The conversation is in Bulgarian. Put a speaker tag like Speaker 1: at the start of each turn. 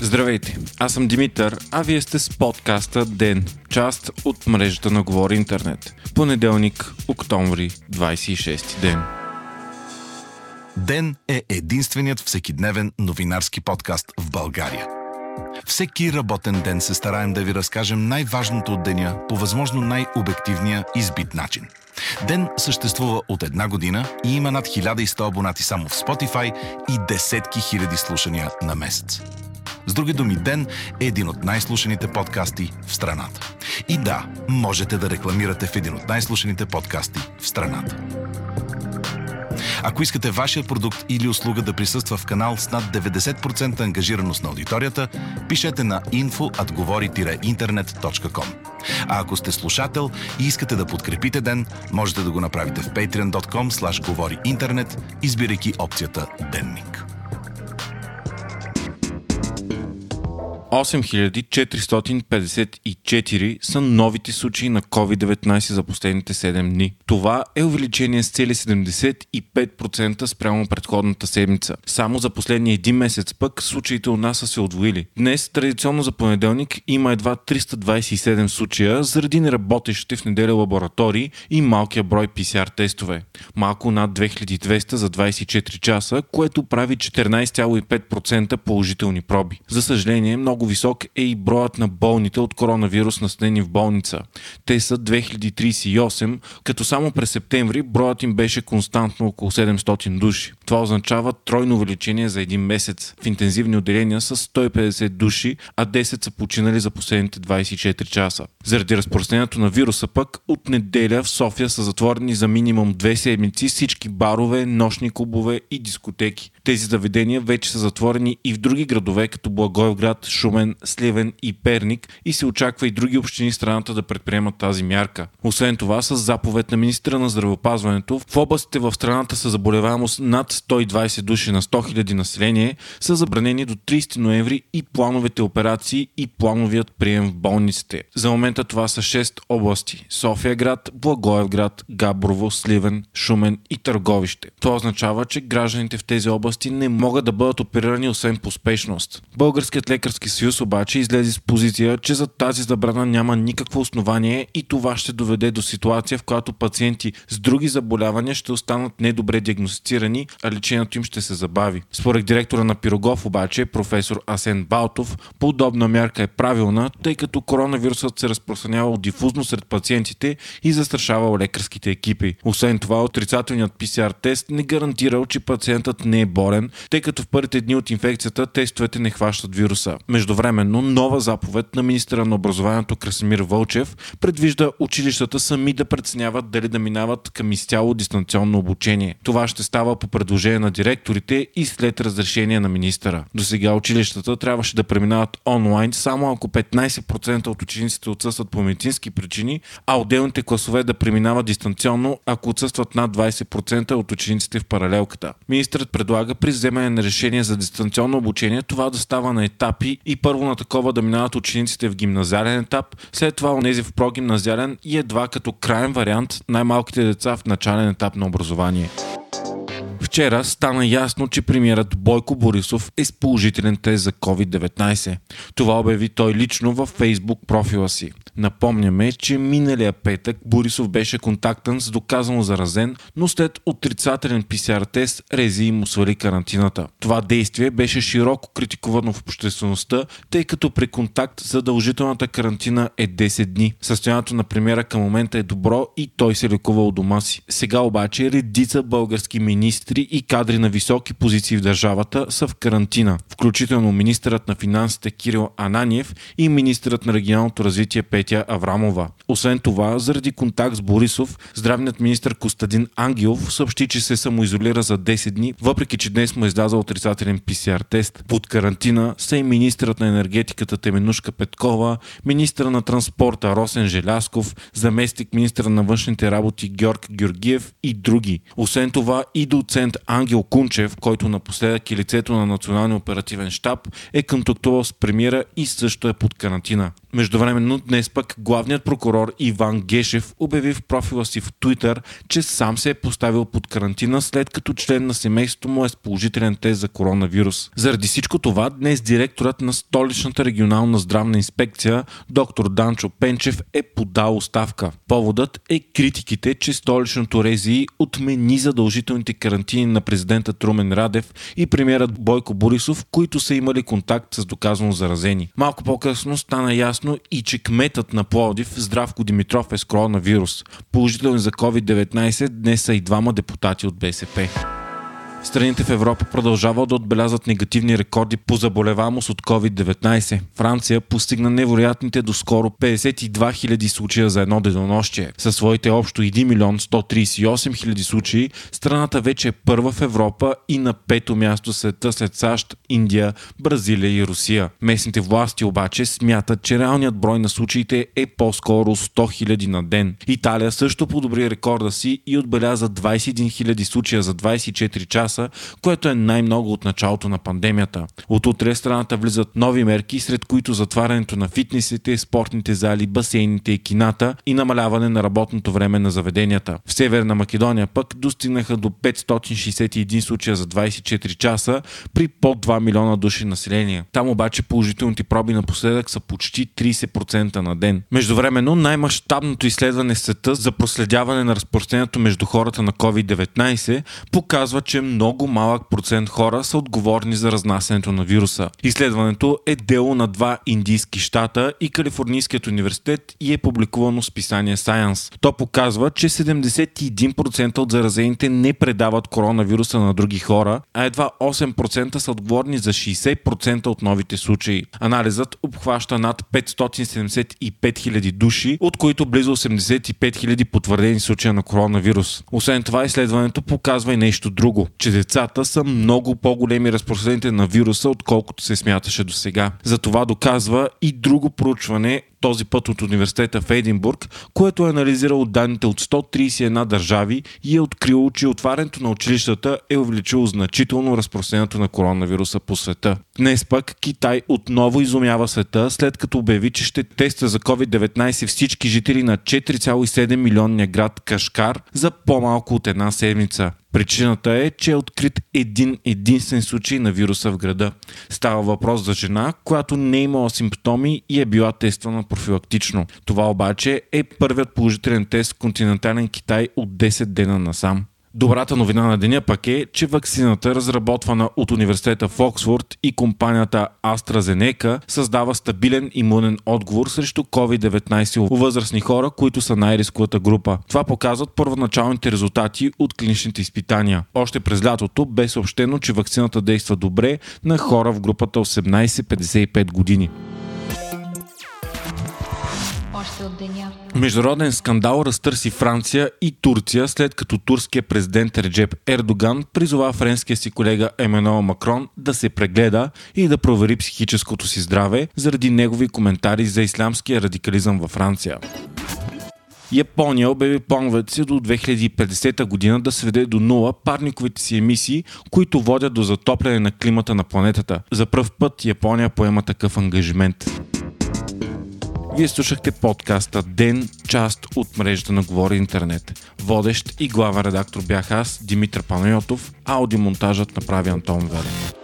Speaker 1: Здравейте, аз съм Димитър, а вие сте с подкаста ДЕН, част от мрежата на Говори Интернет. Понеделник, октомври, 26 ден.
Speaker 2: Ден е единственият всекидневен новинарски подкаст в България. Всеки работен ден се стараем да ви разкажем най-важното от деня по възможно най-обективния избит начин. Ден съществува от една година и има над 1100 абонати само в Spotify и десетки хиляди слушания на месец. С други думи, Ден е един от най-слушаните подкасти в страната. И да, можете да рекламирате в един от най-слушаните подкасти в страната. Ако искате вашия продукт или услуга да присъства в канал с над 90% ангажираност на аудиторията, пишете на info.govori-internet.com. А ако сте слушател и искате да подкрепите ден, можете да го направите в patreon.com slash говори интернет, избирайки опцията Денник.
Speaker 1: 8454 са новите случаи на COVID-19 за последните 7 дни. Това е увеличение с цели 75% спрямо предходната седмица. Само за последния един месец пък случаите у нас са се отвоили. Днес, традиционно за понеделник, има едва 327 случая заради неработещите в неделя лаборатории и малкия брой PCR тестове. Малко над 2200 за 24 часа, което прави 14,5% положителни проби. За съжаление, много много висок е и броят на болните от коронавирус настанени в болница. Те са 2038, като само през септември броят им беше константно около 700 души. Това означава тройно увеличение за един месец. В интензивни отделения са 150 души, а 10 са починали за последните 24 часа. Заради разпространението на вируса пък, от неделя в София са затворени за минимум две седмици всички барове, нощни клубове и дискотеки. Тези заведения вече са затворени и в други градове, като Благоевград, Шумен, Сливен и Перник и се очаква и други общини страната да предприемат тази мярка. Освен това, с заповед на министра на здравеопазването, в областите в страната са заболеваемост над 120 души на 100 000 население са забранени до 30 ноември и плановите операции и плановият прием в болниците. За момента това са 6 области – София град, Благоевград, Габрово, Сливен, Шумен и Търговище. Това означава, че гражданите в тези области не могат да бъдат оперирани освен по спешност. Българският лекарски съюз обаче излезе с позиция, че за тази забрана няма никакво основание и това ще доведе до ситуация, в която пациенти с други заболявания ще останат недобре диагностицирани, а лечението им ще се забави. Според директора на Пирогов обаче, професор Асен Балтов, подобна мярка е правилна, тъй като коронавирусът се разпространява дифузно сред пациентите и застрашава лекарските екипи. Освен това, отрицателният PCR тест не гарантирал, че пациентът не е болен, тъй като в първите дни от инфекцията тестовете не хващат вируса. Междувременно, нова заповед на министра на образованието Красимир Вълчев предвижда училищата сами да преценяват дали да минават към изцяло дистанционно обучение. Това ще става по предложение на директорите и след разрешение на министъра. До сега училищата трябваше да преминават онлайн само ако 15% от учениците отсъстват по медицински причини, а отделните класове да преминават дистанционно, ако отсъстват над 20% от учениците в паралелката. Министърът предлага при вземане на решение за дистанционно обучение това да става на етапи и първо на такова да минават учениците в гимназиален етап, след това онези в прогимназиален и едва като крайен вариант най-малките деца в начален етап на образование. Вчера стана ясно, че премиерът Бойко Борисов е с положителен тест за COVID-19. Това обяви той лично във фейсбук профила си. Напомняме, че миналия петък Борисов беше контактен с доказано заразен, но след отрицателен PCR тест Рези му свали карантината. Това действие беше широко критикувано в обществеността, тъй като при контакт задължителната карантина е 10 дни. Състоянието на премиера към момента е добро и той се лекува у дома си. Сега обаче редица български министри и кадри на високи позиции в държавата са в карантина, включително министърът на финансите Кирил Ананиев и министърът на регионалното развитие Петя Петя Аврамова. Освен това, заради контакт с Борисов, здравният министр Костадин Ангелов съобщи, че се самоизолира за 10 дни, въпреки че днес му е издазал отрицателен PCR тест. Под карантина са и министърът на енергетиката Теменушка Петкова, министър на транспорта Росен Желясков, заместник министър на външните работи Георг Георгиев и други. Освен това и доцент Ангел Кунчев, който напоследък е лицето на Националния оперативен штаб, е контактувал с премиера и също е под карантина. Междувременно днес пък главният прокурор Иван Гешев обяви в профила си в Твитър, че сам се е поставил под карантина след като член на семейството му е с положителен тест за коронавирус. Заради всичко това, днес директорът на столичната регионална здравна инспекция, доктор Данчо Пенчев, е подал оставка. Поводът е критиките, че столичното рези отмени задължителните карантини на президента Трумен Радев и премиерът Бойко Борисов, които са имали контакт с доказано заразени. Малко по-късно стана ясно и че кметът на Пловдив Здравко Димитров е с коронавирус. Положителни за COVID-19 днес са и двама депутати от БСП. Страните в Европа продължават да отбелязват негативни рекорди по заболеваемост от COVID-19. Франция постигна невероятните доскоро 52 000 случая за едно денонощие. Със своите общо 1 милион 138 000 случаи, страната вече е първа в Европа и на пето място света след САЩ, Индия, Бразилия и Русия. Местните власти обаче смятат, че реалният брой на случаите е по-скоро 100 000 на ден. Италия също подобри рекорда си и отбеляза 21 000 случая за 24 часа часа, което е най-много от началото на пандемията. От утре страната влизат нови мерки, сред които затварянето на фитнесите, спортните зали, басейните и кината и намаляване на работното време на заведенията. В Северна Македония пък достигнаха до 561 случая за 24 часа при под 2 милиона души население. Там обаче положителните проби напоследък са почти 30% на ден. Междувременно най-мащабното изследване в света за проследяване на разпространението между хората на COVID-19 показва, че много малък процент хора са отговорни за разнасянето на вируса. Изследването е дело на два индийски щата и Калифорнийският университет и е публикувано с писание Science. То показва, че 71% от заразените не предават коронавируса на други хора, а едва 8% са отговорни за 60% от новите случаи. Анализът обхваща над 575 000 души, от които близо 85 000 потвърдени случаи на коронавирус. Освен това, изследването показва и нещо друго, че че децата са много по-големи разпространители на вируса, отколкото се смяташе до сега. За това доказва и друго проучване, този път от университета в Единбург, което е анализирало данните от 131 държави и е открило, че отварянето на училищата е увеличило значително разпространението на коронавируса по света. Днес пък Китай отново изумява света, след като обяви, че ще тества за COVID-19 всички жители на 4,7 милионния град Кашкар за по-малко от една седмица. Причината е, че е открит един единствен случай на вируса в града. Става въпрос за жена, която не е имала симптоми и е била тествана профилактично. Това обаче е първият положителен тест в континентален Китай от 10 дена насам. Добрата новина на деня пък е, че вакцината, разработвана от университета в Оксфорд и компанията AstraZeneca, създава стабилен имунен отговор срещу COVID-19 у възрастни хора, които са най-рисковата група. Това показват първоначалните резултати от клиничните изпитания. Още през лятото бе съобщено, че вакцината действа добре на хора в групата 18-55 години още от деня. Международен скандал разтърси Франция и Турция, след като турският президент Реджеп Ердоган призова френския си колега Емануел Макрон да се прегледа и да провери психическото си здраве заради негови коментари за ислямския радикализъм във Франция. Япония обяви плановете си до 2050 година да сведе до нула парниковите си емисии, които водят до затопляне на климата на планетата. За пръв път Япония поема такъв ангажимент. Вие слушахте подкаста Ден, част от мрежата на Говори Интернет. Водещ и главен редактор бях аз, Димитър Панайотов, аудиомонтажът направи Антон Велев.